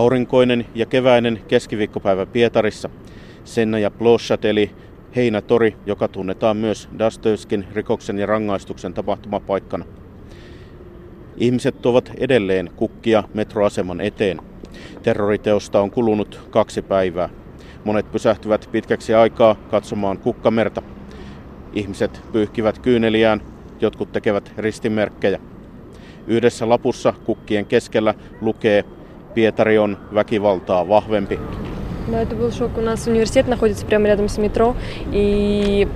Aurinkoinen ja keväinen keskiviikkopäivä Pietarissa. Senna ja Plossat eli Heinätori, joka tunnetaan myös Dostoevskin rikoksen ja rangaistuksen tapahtumapaikkana. Ihmiset tuovat edelleen kukkia metroaseman eteen. Terroriteosta on kulunut kaksi päivää. Monet pysähtyvät pitkäksi aikaa katsomaan kukkamerta. Ihmiset pyyhkivät kyyneliään, jotkut tekevät ristimerkkejä. Yhdessä lapussa kukkien keskellä lukee Pietari on väkivaltaa vahvempi. No, это был шок. У нас университет находится прямо рядом с метро, и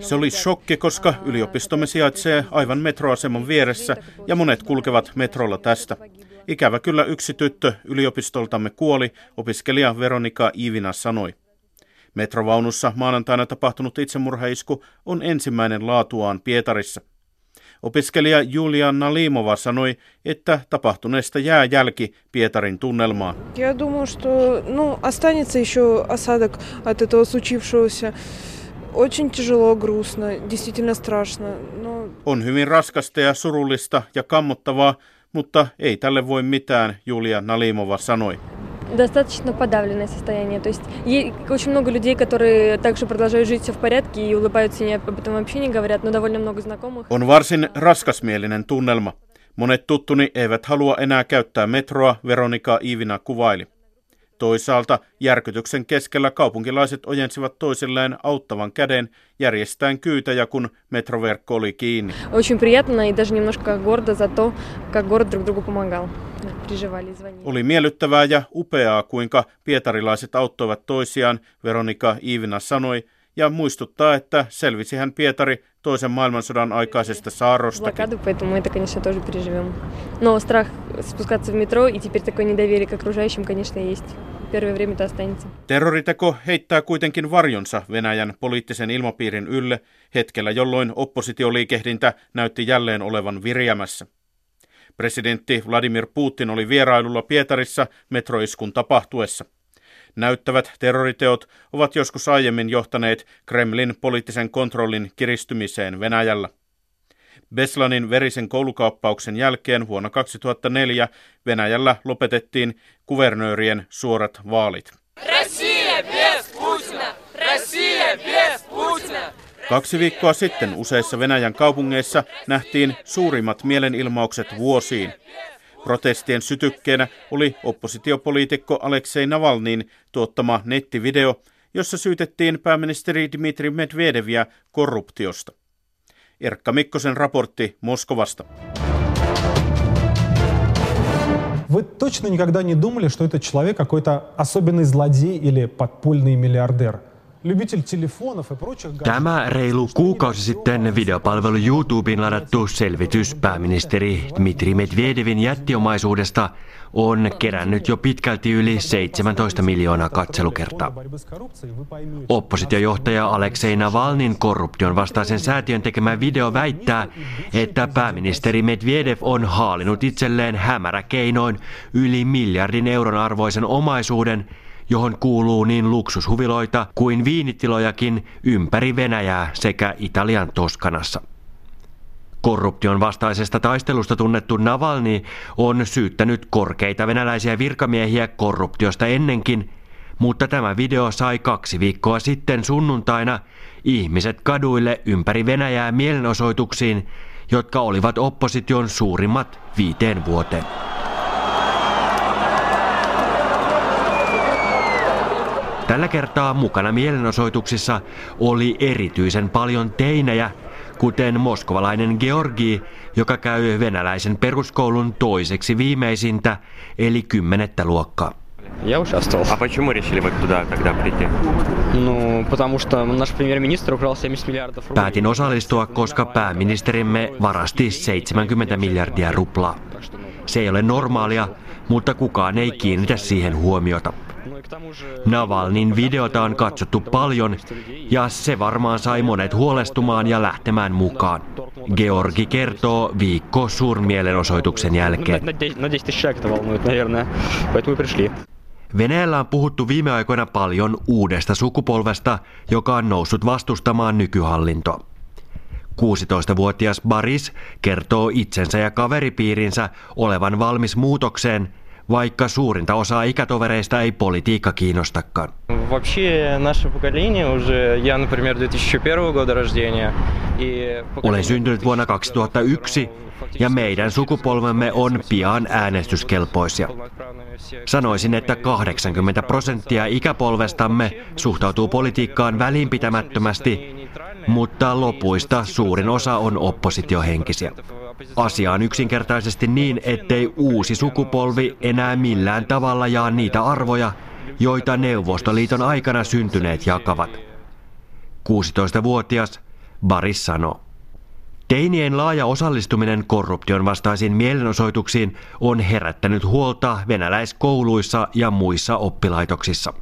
se oli shokki, koska yliopistomme sijaitsee aivan metroaseman vieressä ja monet kulkevat metrolla tästä. Ikävä kyllä yksi tyttö yliopistoltamme kuoli, opiskelija Veronika Iivina sanoi. Metrovaunussa maanantaina tapahtunut itsemurhaisku on ensimmäinen laatuaan Pietarissa. Opiskelija Julia Nalimova sanoi, että tapahtuneesta jää jälki Pietarin tunnelmaan. Я думаю, что, ну, останется еще осадок от этого случившегося. Очень тяжело, грустно, действительно страшно. Но... On hyvin raskasta ja surullista ja kammottavaa, mutta ei tälle voi mitään, Julia Nalimova sanoi достаточно подавленное состояние. То есть очень много людей, которые также продолжают жить все в порядке и улыбаются, и об этом вообще не говорят, но довольно много знакомых. On varsin raskasmielinen tunnelma. Monet tuttuni eivät halua enää käyttää metroa, Veronika Iivina kuvaili. Toisaalta järkytyksen keskellä kaupunkilaiset ojensivat toisilleen auttavan käden järjestäen kyytäjä, kun metroverkko oli kiinni. Очень приятно и даже немножко гордо за то, как город друг другу помогал. Oli miellyttävää ja upeaa, kuinka pietarilaiset auttoivat toisiaan, Veronika Iivina sanoi, ja muistuttaa, että selvisi hän Pietari toisen maailmansodan aikaisesta saarrosta. Но страх спускаться в метро и теперь такое недоверие к окружающим, конечно, есть. Terroriteko heittää kuitenkin varjonsa Venäjän poliittisen ilmapiirin ylle hetkellä, jolloin oppositioliikehdintä näytti jälleen olevan virjämässä. Presidentti Vladimir Putin oli vierailulla Pietarissa metroiskun tapahtuessa. Näyttävät terroriteot ovat joskus aiemmin johtaneet Kremlin poliittisen kontrollin kiristymiseen Venäjällä. Beslanin verisen koulukaappauksen jälkeen vuonna 2004 Venäjällä lopetettiin kuvernöörien suorat vaalit. Россия без Putina! Россия без Putina! Kaksi viikkoa sitten useissa Venäjän kaupungeissa nähtiin suurimmat mielenilmaukset vuosiin. Protestien sytykkeenä oli oppositiopoliitikko Aleksei Navalnin tuottama nettivideo, jossa syytettiin pääministeri Dmitri Medvedeviä korruptiosta. Erkka Mikkosen raportti Moskovasta. Вы точно никогда не думали, что этот человек какой-то особенный злодей или подпольный миллиардер – Tämä reilu kuukausi sitten videopalvelu YouTubeen ladattu selvitys pääministeri Dmitri Medvedevin jättiomaisuudesta on kerännyt jo pitkälti yli 17 miljoonaa katselukertaa. Oppositiojohtaja Aleksei Navalnin korruption vastaisen säätiön tekemä video väittää, että pääministeri Medvedev on haalinut itselleen hämäräkeinoin yli miljardin euron arvoisen omaisuuden – johon kuuluu niin luksushuviloita kuin viinitilojakin ympäri Venäjää sekä Italian Toskanassa. Korruption vastaisesta taistelusta tunnettu Navalny on syyttänyt korkeita venäläisiä virkamiehiä korruptiosta ennenkin, mutta tämä video sai kaksi viikkoa sitten sunnuntaina ihmiset kaduille ympäri Venäjää mielenosoituksiin, jotka olivat opposition suurimmat viiteen vuoteen. Tällä kertaa mukana mielenosoituksissa oli erityisen paljon teinejä, kuten moskovalainen Georgi, joka käy venäläisen peruskoulun toiseksi viimeisintä, eli kymmenettä luokkaa. Я участвовал. А почему решили вы туда тогда прийти? Ну, потому что наш премьер-министр украл 70 миллиардов рублей. Päätin osallistua, koska pääministerimme varasti 70 miljardia ruplaa. Se ei ole normaalia, mutta kukaan ei kiinnitä siihen huomiota. Navalnin videota on katsottu paljon ja se varmaan sai monet huolestumaan ja lähtemään mukaan. Georgi kertoo viikko suurmielenosoituksen jälkeen. Venäjällä on puhuttu viime aikoina paljon uudesta sukupolvesta, joka on noussut vastustamaan nykyhallintoa. 16-vuotias Baris kertoo itsensä ja kaveripiirinsä olevan valmis muutokseen, vaikka suurinta osaa ikätovereista ei politiikka kiinnostakaan. Olen syntynyt vuonna 2001 ja meidän sukupolvemme on pian äänestyskelpoisia. Sanoisin, että 80 prosenttia ikäpolvestamme suhtautuu politiikkaan välinpitämättömästi, mutta lopuista suurin osa on oppositiohenkisiä. Asia on yksinkertaisesti niin, ettei uusi sukupolvi enää millään tavalla jaa niitä arvoja, joita Neuvostoliiton aikana syntyneet jakavat. 16-vuotias Baris sanoo. Teinien laaja osallistuminen korruption vastaisiin mielenosoituksiin on herättänyt huolta venäläiskouluissa ja muissa oppilaitoksissa.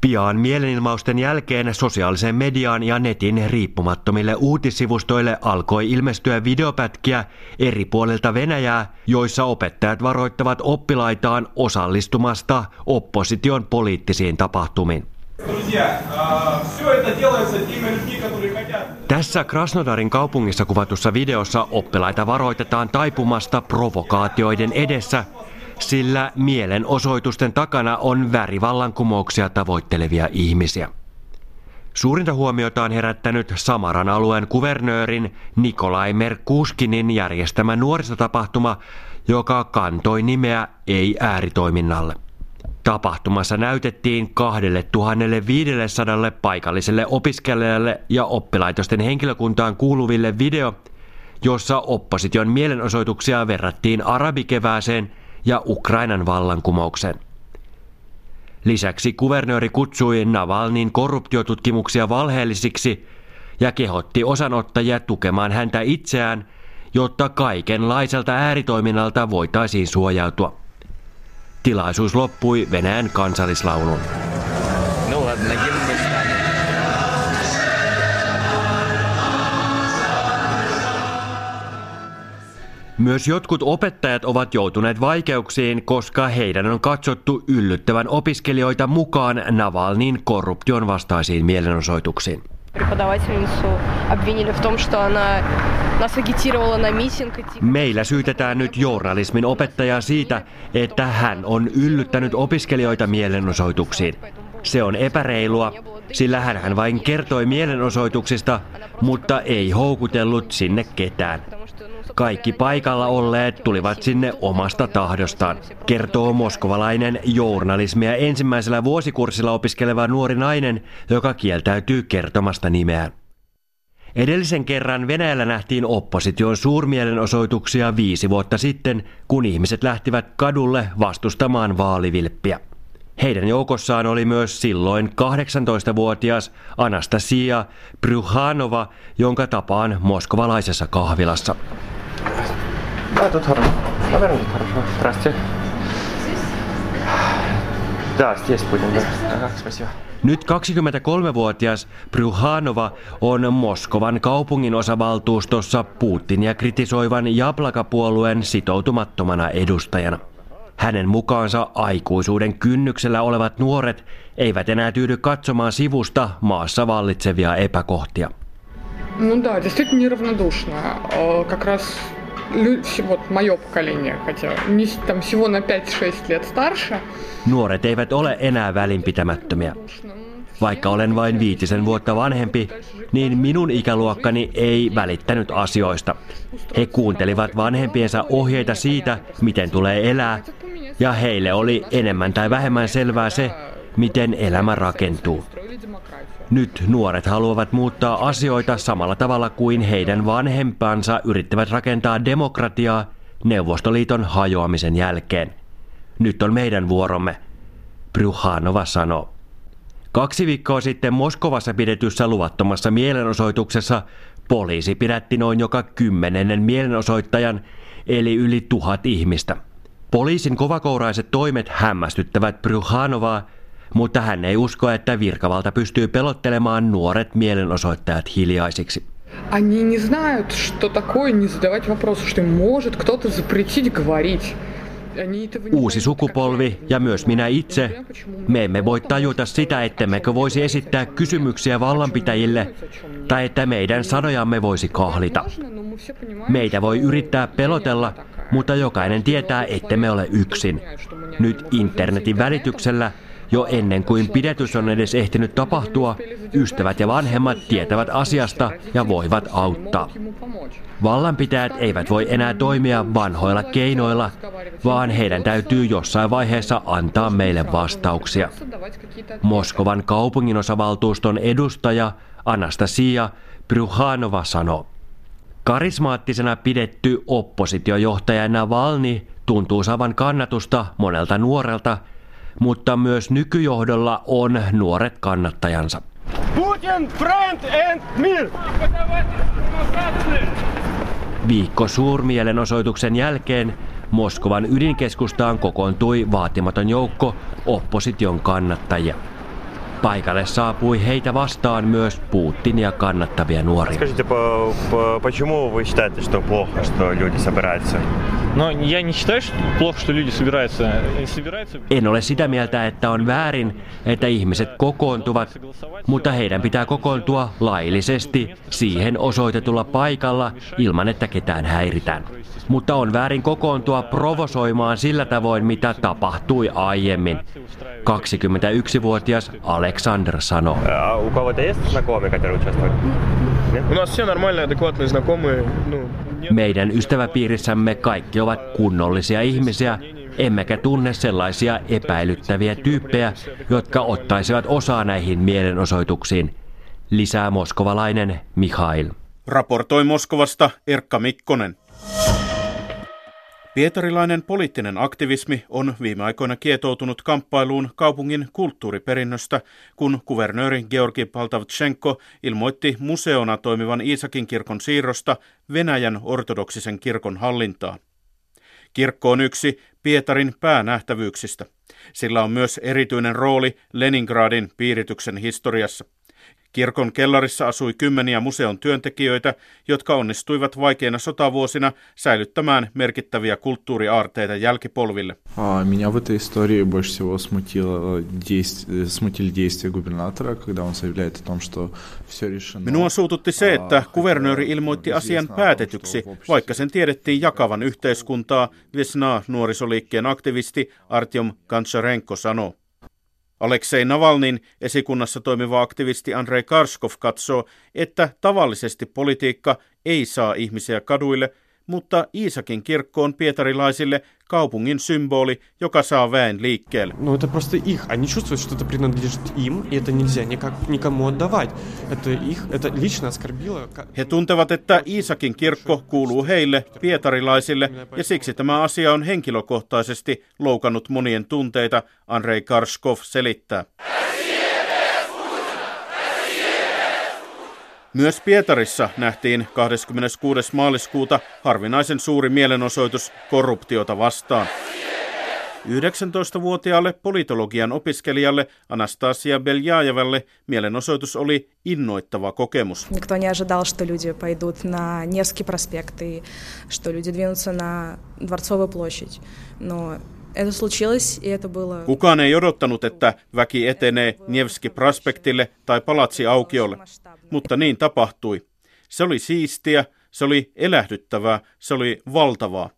Pian mielenilmausten jälkeen sosiaalisen mediaan ja netin riippumattomille uutissivustoille alkoi ilmestyä videopätkiä eri puolilta Venäjää, joissa opettajat varoittavat oppilaitaan osallistumasta opposition poliittisiin tapahtumiin. Tässä Krasnodarin kaupungissa kuvatussa videossa oppilaita varoitetaan taipumasta provokaatioiden edessä, sillä mielenosoitusten takana on värivallankumouksia tavoittelevia ihmisiä. Suurinta huomiota on herättänyt Samaran alueen kuvernöörin Nikolai Merkuskinin järjestämä nuorisotapahtuma, joka kantoi nimeä Ei ääritoiminnalle. Tapahtumassa näytettiin 2500 paikalliselle opiskelijalle ja oppilaitosten henkilökuntaan kuuluville video, jossa opposition mielenosoituksia verrattiin arabikevääseen ja Ukrainan vallankumoukseen. Lisäksi kuvernööri kutsui Navalnin korruptiotutkimuksia valheellisiksi ja kehotti osanottajia tukemaan häntä itseään, jotta kaikenlaiselta ääritoiminnalta voitaisiin suojautua. Tilaisuus loppui Venäjän kansallislaulun. No, Myös jotkut opettajat ovat joutuneet vaikeuksiin, koska heidän on katsottu yllyttävän opiskelijoita mukaan Navalnin korruption vastaisiin mielenosoituksiin. Meillä syytetään nyt journalismin opettajaa siitä, että hän on yllyttänyt opiskelijoita mielenosoituksiin. Se on epäreilua, sillä hän vain kertoi mielenosoituksista, mutta ei houkutellut sinne ketään. Kaikki paikalla olleet tulivat sinne omasta tahdostaan, kertoo moskovalainen journalismia ensimmäisellä vuosikurssilla opiskeleva nuori nainen, joka kieltäytyy kertomasta nimeään. Edellisen kerran Venäjällä nähtiin opposition suurmielenosoituksia viisi vuotta sitten, kun ihmiset lähtivät kadulle vastustamaan vaalivilppiä. Heidän joukossaan oli myös silloin 18-vuotias Anastasia Bryhanova, jonka tapaan moskovalaisessa kahvilassa. Да, тут хорошо. Наверное, тут хорошо. Здравствуйте. Да, здесь будем, да. Ага, спасибо. Nyt 23-vuotias Bryhanova on Moskovan kaupungin osavaltuustossa Putinia kritisoivan Jablaka-puolueen sitoutumattomana edustajana. Hänen mukaansa aikuisuuden kynnyksellä olevat nuoret eivät enää tyydy katsomaan sivusta maassa vallitsevia epäkohtia. Ну да, действительно неравнодушно. Как раз вот мое поколение, хотя не там всего на 5-6 лет старше. Nuoret eivät ole enää välinpitämättömiä. Vaikka olen vain viitisen vuotta vanhempi, niin minun ikäluokkani ei välittänyt asioista. He kuuntelivat vanhempiensa ohjeita siitä, miten tulee elää, ja heille oli enemmän tai vähemmän selvää se, miten elämä rakentuu. Nyt nuoret haluavat muuttaa asioita samalla tavalla kuin heidän vanhempansa yrittävät rakentaa demokratiaa Neuvostoliiton hajoamisen jälkeen. Nyt on meidän vuoromme, Bryhanova sanoo. Kaksi viikkoa sitten Moskovassa pidetyssä luvattomassa mielenosoituksessa poliisi pidätti noin joka kymmenennen mielenosoittajan, eli yli tuhat ihmistä. Poliisin kovakouraiset toimet hämmästyttävät Bryhanovaa, mutta hän ei usko, että virkavalta pystyy pelottelemaan nuoret mielenosoittajat hiljaisiksi. Они не знают, что такое не задавать вопросы, что им может кто-то запретить говорить. Uusi sukupolvi ja myös minä itse, me emme voi tajuta sitä, ettemmekö voisi esittää kysymyksiä vallanpitäjille tai että meidän sanojamme voisi kahlita. Meitä voi yrittää pelotella, mutta jokainen tietää, että me ole yksin. Nyt internetin välityksellä jo ennen kuin pidetys on edes ehtinyt tapahtua, ystävät ja vanhemmat tietävät asiasta ja voivat auttaa. Vallanpitäjät eivät voi enää toimia vanhoilla keinoilla, vaan heidän täytyy jossain vaiheessa antaa meille vastauksia. Moskovan kaupunginosavaltuuston edustaja Anastasia Pryhanova sanoo. Karismaattisena pidetty oppositiojohtaja Navalny tuntuu saavan kannatusta monelta nuorelta, mutta myös nykyjohdolla on nuoret kannattajansa. Putin, friend and mir! Viikko suurmielenosoituksen jälkeen Moskovan ydinkeskustaan kokoontui vaatimaton joukko opposition kannattajia. Paikalle saapui heitä vastaan myös Putinia kannattavia nuoria. Скажите, почему вы считаете, что плохо, что люди собираются? No, я не считаю, что плохо, что люди собираются. собираются... En ole sitä mieltä, että on väärin, että ihmiset kokoontuvat, mutta heidän pitää kokoontua laillisesti siihen osoitetulla paikalla ilman, että ketään häiritään. Mutta on väärin kokoontua provosoimaan sillä tavoin, mitä tapahtui aiemmin. 21-vuotias Alexander sanoo. Meidän ystäväpiirissämme kaikki ovat kunnollisia ihmisiä, emmekä tunne sellaisia epäilyttäviä tyyppejä, jotka ottaisivat osaa näihin mielenosoituksiin. Lisää moskovalainen Mihail. Raportoi Moskovasta Erkka Mikkonen. Pietarilainen poliittinen aktivismi on viime aikoina kietoutunut kamppailuun kaupungin kulttuuriperinnöstä, kun kuvernööri Georgi Paltavchenko ilmoitti museona toimivan Iisakin kirkon siirrosta Venäjän ortodoksisen kirkon hallintaan. Kirkko on yksi Pietarin päänähtävyyksistä. Sillä on myös erityinen rooli Leningradin piirityksen historiassa. Kirkon kellarissa asui kymmeniä museon työntekijöitä, jotka onnistuivat vaikeina sotavuosina säilyttämään merkittäviä kulttuuriaarteita jälkipolville. Меня в этой истории больше всего смутило смутили действия губернатора, когда он заявляет о том, что все решено. Minua suututti se, että kuvernööri ilmoitti asian päätetyksi, vaikka sen tiedettiin jakavan yhteiskuntaa, Vesna nuorisoliikkeen aktivisti Artyom Kancharenko sanoo. Aleksei Navalnin esikunnassa toimiva aktivisti Andrei Karskov katsoo, että tavallisesti politiikka ei saa ihmisiä kaduille, mutta Iisakin kirkko on pietarilaisille kaupungin symboli, joka saa väen liikkeelle. No, это просто их. Они чувствуют, что это принадлежит им, и это нельзя никак, никому отдавать. Это их, это лично оскорбило. He tuntevat, että Iisakin kirkko kuuluu heille, pietarilaisille, ja siksi tämä asia on henkilökohtaisesti loukannut monien tunteita, Andrei Karskov selittää. Myös Pietarissa nähtiin 26. maaliskuuta harvinaisen suuri mielenosoitus korruptiota vastaan. 19-vuotiaalle politologian opiskelijalle Anastasia Beljajevalle mielenosoitus oli innoittava kokemus. Никто не ожидал, что люди пойдут на Невский проспект и что люди двинутся на Дворцовую площадь. Но Kukaan ei odottanut, että väki etenee Nevski Prospektille tai palatsi aukiolle, mutta niin tapahtui. Se oli siistiä, se oli elähdyttävää, se oli valtavaa.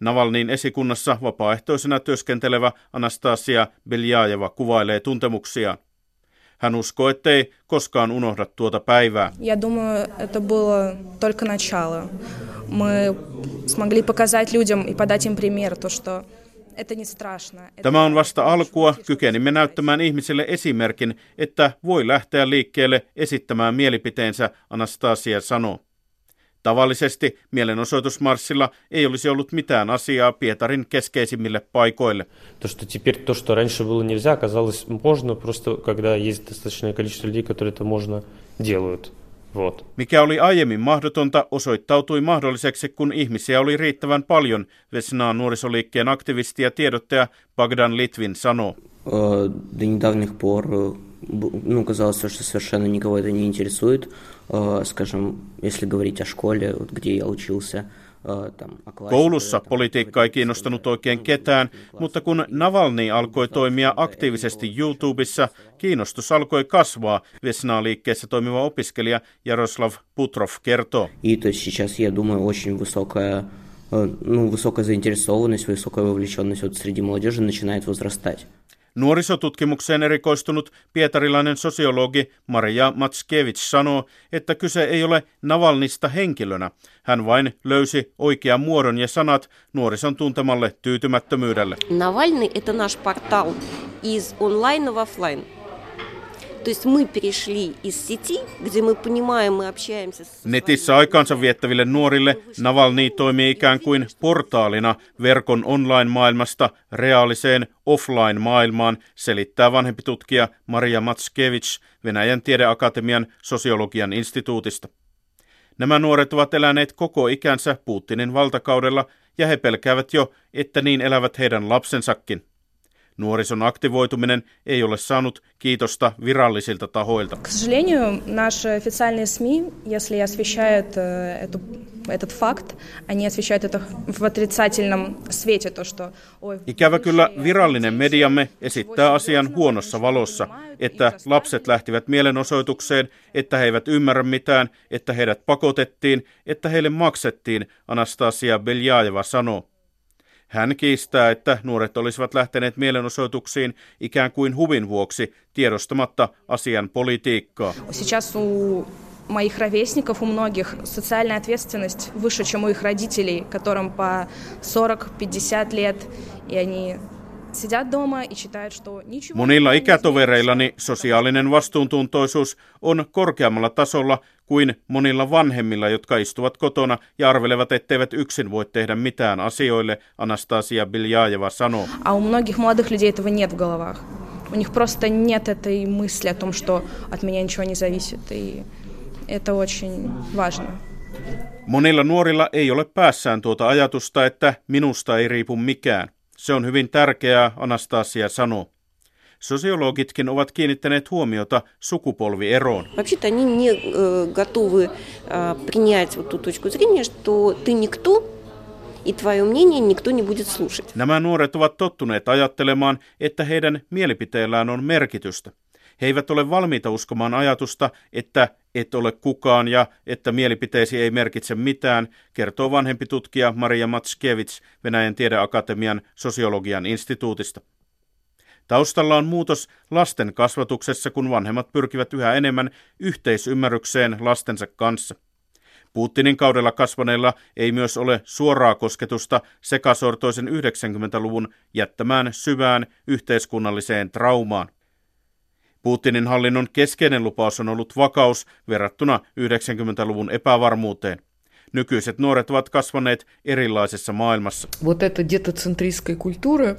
Navalnin esikunnassa vapaaehtoisena työskentelevä Anastasia Beljajeva kuvailee tuntemuksiaan. Hän uskoo, ettei koskaan unohda tuota päivää. Я думаю, это было только начало. Мы смогли показать людям и подать им пример, то, что Tämä on vasta alkua. Kykenimme näyttämään ihmisille esimerkin, että voi lähteä liikkeelle esittämään mielipiteensä, Anastasia sanoo. Tavallisesti mielenosoitusmarssilla ei olisi ollut mitään asiaa Pietarin keskeisimmille paikoille. То, что теперь то, что раньше было нельзя, оказалось можно, просто когда есть достаточное количество людей, которые это можно делают. Вот. Mikä oli aiemmin mahdotonta, osoittautui mahdolliseksi, kun ihmisiä oli riittävän paljon, Vesnaan nuorisoliikkeen aktivisti ja tiedottaja Bagdan Litvin sanoo. До недавних пор ну, казалось, что совершенно никого это не интересует. Скажем, если говорить о школе, вот, где я учился, Koulussa politiikka ei kiinnostanut oikein ketään, mutta kun Navalny alkoi toimia aktiivisesti YouTubessa, kiinnostus alkoi kasvaa, Vesna-liikkeessä toimiva opiskelija Jaroslav Putrov kertoo. ну, высокая заинтересованность, высокая вовлеченность вот среди молодежи начинает возрастать. Nuorisotutkimukseen erikoistunut pietarilainen sosiologi Maria Matskevich sanoo, että kyse ei ole Navalnista henkilönä. Hän vain löysi oikean muodon ja sanat nuorison tuntemalle tyytymättömyydelle. Navalny – это наш портал из онлайн в офлайн. То есть мы перешли из сети, где мы понимаем, мы общаемся с... Netissä aikansa viettäville nuorille Navalny toimii ikään kuin portaalina verkon online-maailmasta reaaliseen offline-maailmaan, selittää vanhempi tutkija Maria Matskevich Venäjän tiedeakatemian sosiologian instituutista. Nämä nuoret ovat eläneet koko ikänsä Putinin valtakaudella ja he pelkäävät jo, että niin elävät heidän lapsensakin. Nuorison aktivoituminen ei ole saanut kiitosta virallisilta tahoilta. К сожалению, наши официальные СМИ, если освещают э, эту, этот факт, они освещают это в отрицательном свете, то, что... Ikävä kyllä virallinen mediamme esittää asian huonossa valossa, että lapset lähtivät mielenosoitukseen, että he eivät ymmärrä mitään, että heidät pakotettiin, että heille maksettiin, Anastasia Beljajeva sanoo. Hän kiistää, että nuoret olisivat lähteneet mielenosoituksiin ikään kuin huvin vuoksi tiedostamatta asian politiikkaa. моих ровесников, у многих социальная ответственность выше, чем у их родителей, которым по 40-50 лет, и они Monilla ikätovereillani sosiaalinen vastuuntuntoisuus on korkeammalla tasolla kuin monilla vanhemmilla, jotka istuvat kotona ja arvelevat, etteivät yksin voi tehdä mitään asioille, Anastasia Biljajeva sanoo. А у многих молодых людей этого нет в головах. У них просто нет этой мысли о том, что от меня ничего не зависит. И это очень важно. Monilla nuorilla ei ole päässään tuota ajatusta, että minusta ei riipu mikään. Se on hyvin tärkeää, Anastasia sanoo. Sosiologitkin ovat kiinnittäneet huomiota sukupolvieroon. Вообще-то они не э, готовы э, принять вот ту точку зрения, что ты никто, и твое мнение никто не будет слушать. Nämä nuoret ovat tottuneet ajattelemaan, että heidän mielipiteellään on merkitystä. He eivät ole valmiita uskomaan ajatusta, että et ole kukaan ja että mielipiteesi ei merkitse mitään, kertoo vanhempi tutkija Maria Matskevits Venäjän tiedeakatemian sosiologian instituutista. Taustalla on muutos lasten kasvatuksessa, kun vanhemmat pyrkivät yhä enemmän yhteisymmärrykseen lastensa kanssa. Putinin kaudella kasvaneilla ei myös ole suoraa kosketusta sekasortoisen 90-luvun jättämään syvään yhteiskunnalliseen traumaan. Putinin hallinnon keskeinen lupaus on ollut vakaus verrattuna 90-luvun epävarmuuteen. Nykyiset nuoret ovat kasvaneet erilaisessa maailmassa. Вот эта детоцентристская культура,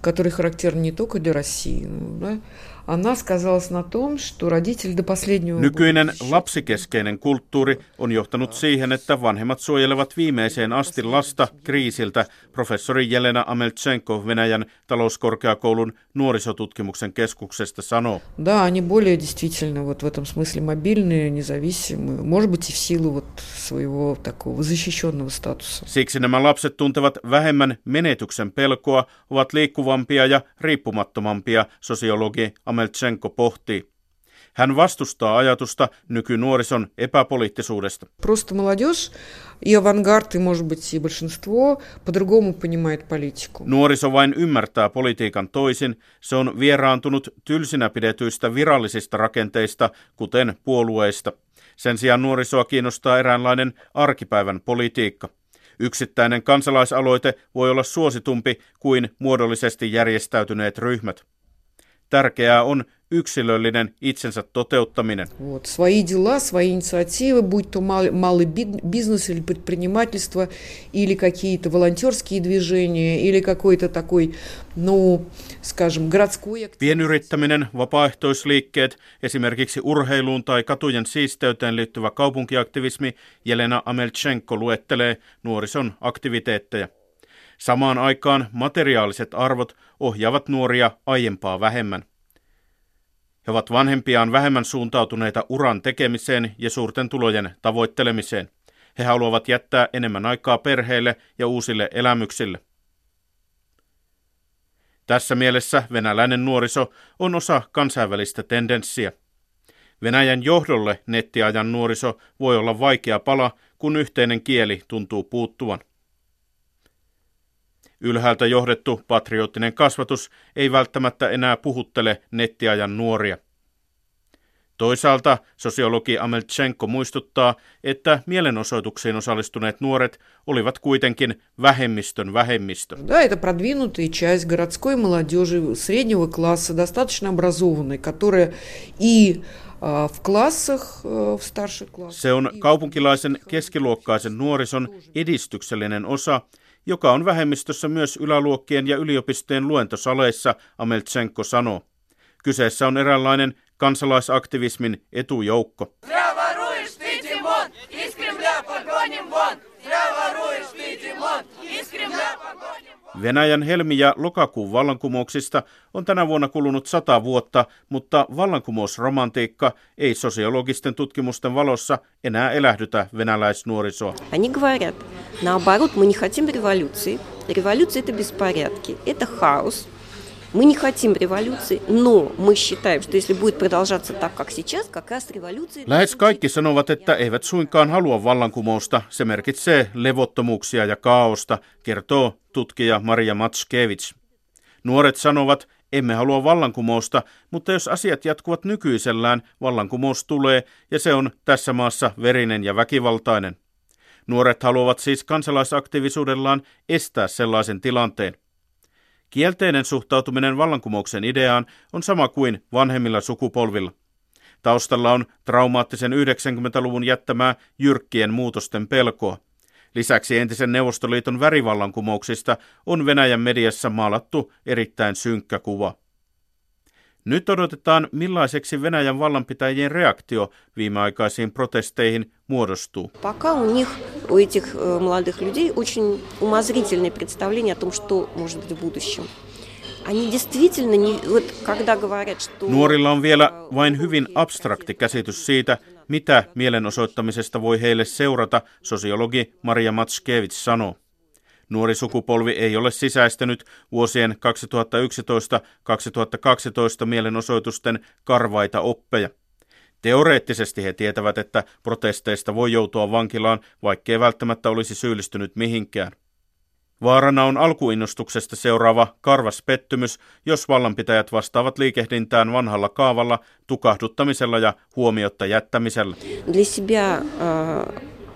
которая характерна не только для России, да, она сказалась на том, что родители до последнего... Nykyinen lapsikeskeinen kulttuuri on johtanut siihen, että vanhemmat suojelevat viimeiseen asti lasta kriisiltä, professori Jelena Ameltsenko Venäjän talouskorkeakoulun nuorisotutkimuksen keskuksesta sanoo. Да, они более действительно вот в этом смысле мобильные, независимые, может быть и в силу вот своего такого защищенного статуса. Siksi nämä lapset tuntevat vähemmän menetyksen pelkoa, ovat liikkuvampia ja riippumattomampia, sosiologi Ameltsenko pohtii. Hän vastustaa ajatusta nykynuorison epäpoliittisuudesta. Просто молодежь и авангард, и, может быть, и большинство по-другому понимает политику. Nuoriso vain ymmärtää politiikan toisin. Se on vieraantunut tylsinä pidetyistä virallisista rakenteista, kuten puolueista. Sen sijaan nuorisoa kiinnostaa eräänlainen arkipäivän politiikka. Yksittäinen kansalaisaloite voi olla suositumpi kuin muodollisesti järjestäytyneet ryhmät. Tärkeää on yksilöllinen itsensä toteuttaminen. Вот, свои дела, свои инициативы, будь то мал, малый бизнес или предпринимательство, или какие-то волонтерские движения, или какой-то такой, ну, скажем, городской... Pienyrittäminen, vapaaehtoisliikkeet, esimerkiksi urheiluun tai katujen siisteyteen liittyvä kaupunkiaktivismi, Jelena Amelchenko luettelee nuorison aktiviteetteja. Samaan aikaan materiaaliset arvot ohjaavat nuoria aiempaa vähemmän. He ovat vanhempiaan vähemmän suuntautuneita uran tekemiseen ja suurten tulojen tavoittelemiseen. He haluavat jättää enemmän aikaa perheille ja uusille elämyksille. Tässä mielessä venäläinen nuoriso on osa kansainvälistä tendenssiä. Venäjän johdolle nettiajan nuoriso voi olla vaikea pala, kun yhteinen kieli tuntuu puuttuvan. Ylhäältä johdettu patriottinen kasvatus ei välttämättä enää puhuttele nettiajan nuoria. Toisaalta sosiologi Ameltsenko muistuttaa, että mielenosoituksiin osallistuneet nuoret olivat kuitenkin vähemmistön vähemmistö. Да, это продвинутая часть городской молодежи среднего класса, достаточно образованной, которая и в классах, в старших классах. Se on kaupunkilaisen keskiluokkaisen nuorison edistyksellinen osa, joka on vähemmistössä myös yläluokkien ja yliopistojen luentosaleissa, Ameltsenko sanoo. Kyseessä on eräänlainen kansalaisaktivismin etujoukko. Venäjän helmi- ja lokakuun vallankumouksista on tänä vuonna kulunut sata vuotta, mutta vallankumousromantiikka ei sosiologisten tutkimusten valossa enää elähdytä venäläisnuorisoa. Они говорят, наоборот, мы не хотим революции. Революция – это беспорядки, это хаос, Мы не хотим революции, но мы считаем, что если будет продолжаться так, как сейчас, как раз революция... Lähes kaikki sanovat, että eivät suinkaan halua vallankumousta. Se merkitsee levottomuuksia ja kaaosta, kertoo tutkija Maria Matskevich. Nuoret sanovat, emme halua vallankumousta, mutta jos asiat jatkuvat nykyisellään, vallankumous tulee ja se on tässä maassa verinen ja väkivaltainen. Nuoret haluavat siis kansalaisaktiivisuudellaan estää sellaisen tilanteen. Kielteinen suhtautuminen vallankumouksen ideaan on sama kuin vanhemmilla sukupolvilla. Taustalla on traumaattisen 90-luvun jättämää jyrkkien muutosten pelkoa. Lisäksi entisen Neuvostoliiton värivallankumouksista on Venäjän mediassa maalattu erittäin synkkä kuva. Nyt odotetaan, millaiseksi Venäjän vallanpitäjien reaktio viimeaikaisiin protesteihin muodostuu. Пока у них, у этих э, молодых людей очень умозрительное представление о том, что может быть в будущем. Они действительно не, вот когда говорят, что... Nuorilla on vielä vain hyvin abstrakti käsitys siitä, mitä mielenosoittamisesta voi heille seurata, sosiologi Maria Matskevits sanoo. Nuori sukupolvi ei ole sisäistänyt vuosien 2011-2012 mielenosoitusten karvaita oppeja. Teoreettisesti he tietävät, että protesteista voi joutua vankilaan, vaikkei välttämättä olisi syyllistynyt mihinkään. Vaarana on alkuinnostuksesta seuraava karvas pettymys, jos vallanpitäjät vastaavat liikehdintään vanhalla kaavalla, tukahduttamisella ja huomiotta jättämisellä. Для себя,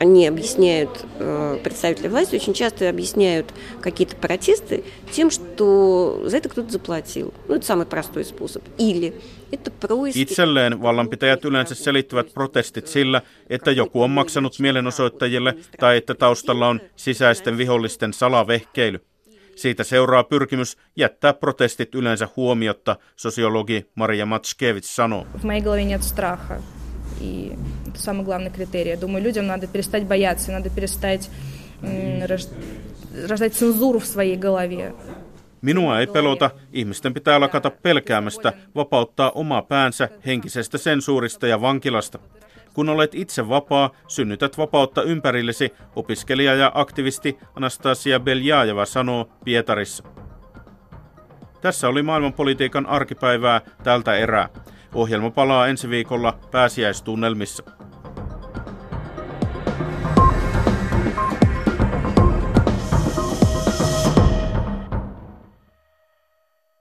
они объясняют, э, представители власти очень часто объясняют какие-то протесты тем, что за это кто-то заплатил. Ну, это самый простой способ. Или это происки... Itselleen vallanpitäjät yleensä selittävät protestit sillä, että joku on maksanut mielenosoittajille tai että taustalla on sisäisten vihollisten salavehkeily. Siitä seuraa pyrkimys jättää protestit yleensä huomiotta, sosiologi Maria Matskevits sanoo. В моей голове нет страха. И это самый главный критерий. Я думаю, людям надо перестать бояться, надо перестать рождать цензуру в своей голове. Minua ei pelota, ihmisten pitää lakata pelkäämästä, vapauttaa oma päänsä henkisestä sensuurista ja vankilasta. Kun olet itse vapaa, synnytät vapautta ympärillesi, opiskelija ja aktivisti Anastasia Beljajeva sanoo Pietarissa. Tässä oli maailmanpolitiikan arkipäivää tältä erää. Ohjelma palaa ensi viikolla pääsiäistunnelmissa.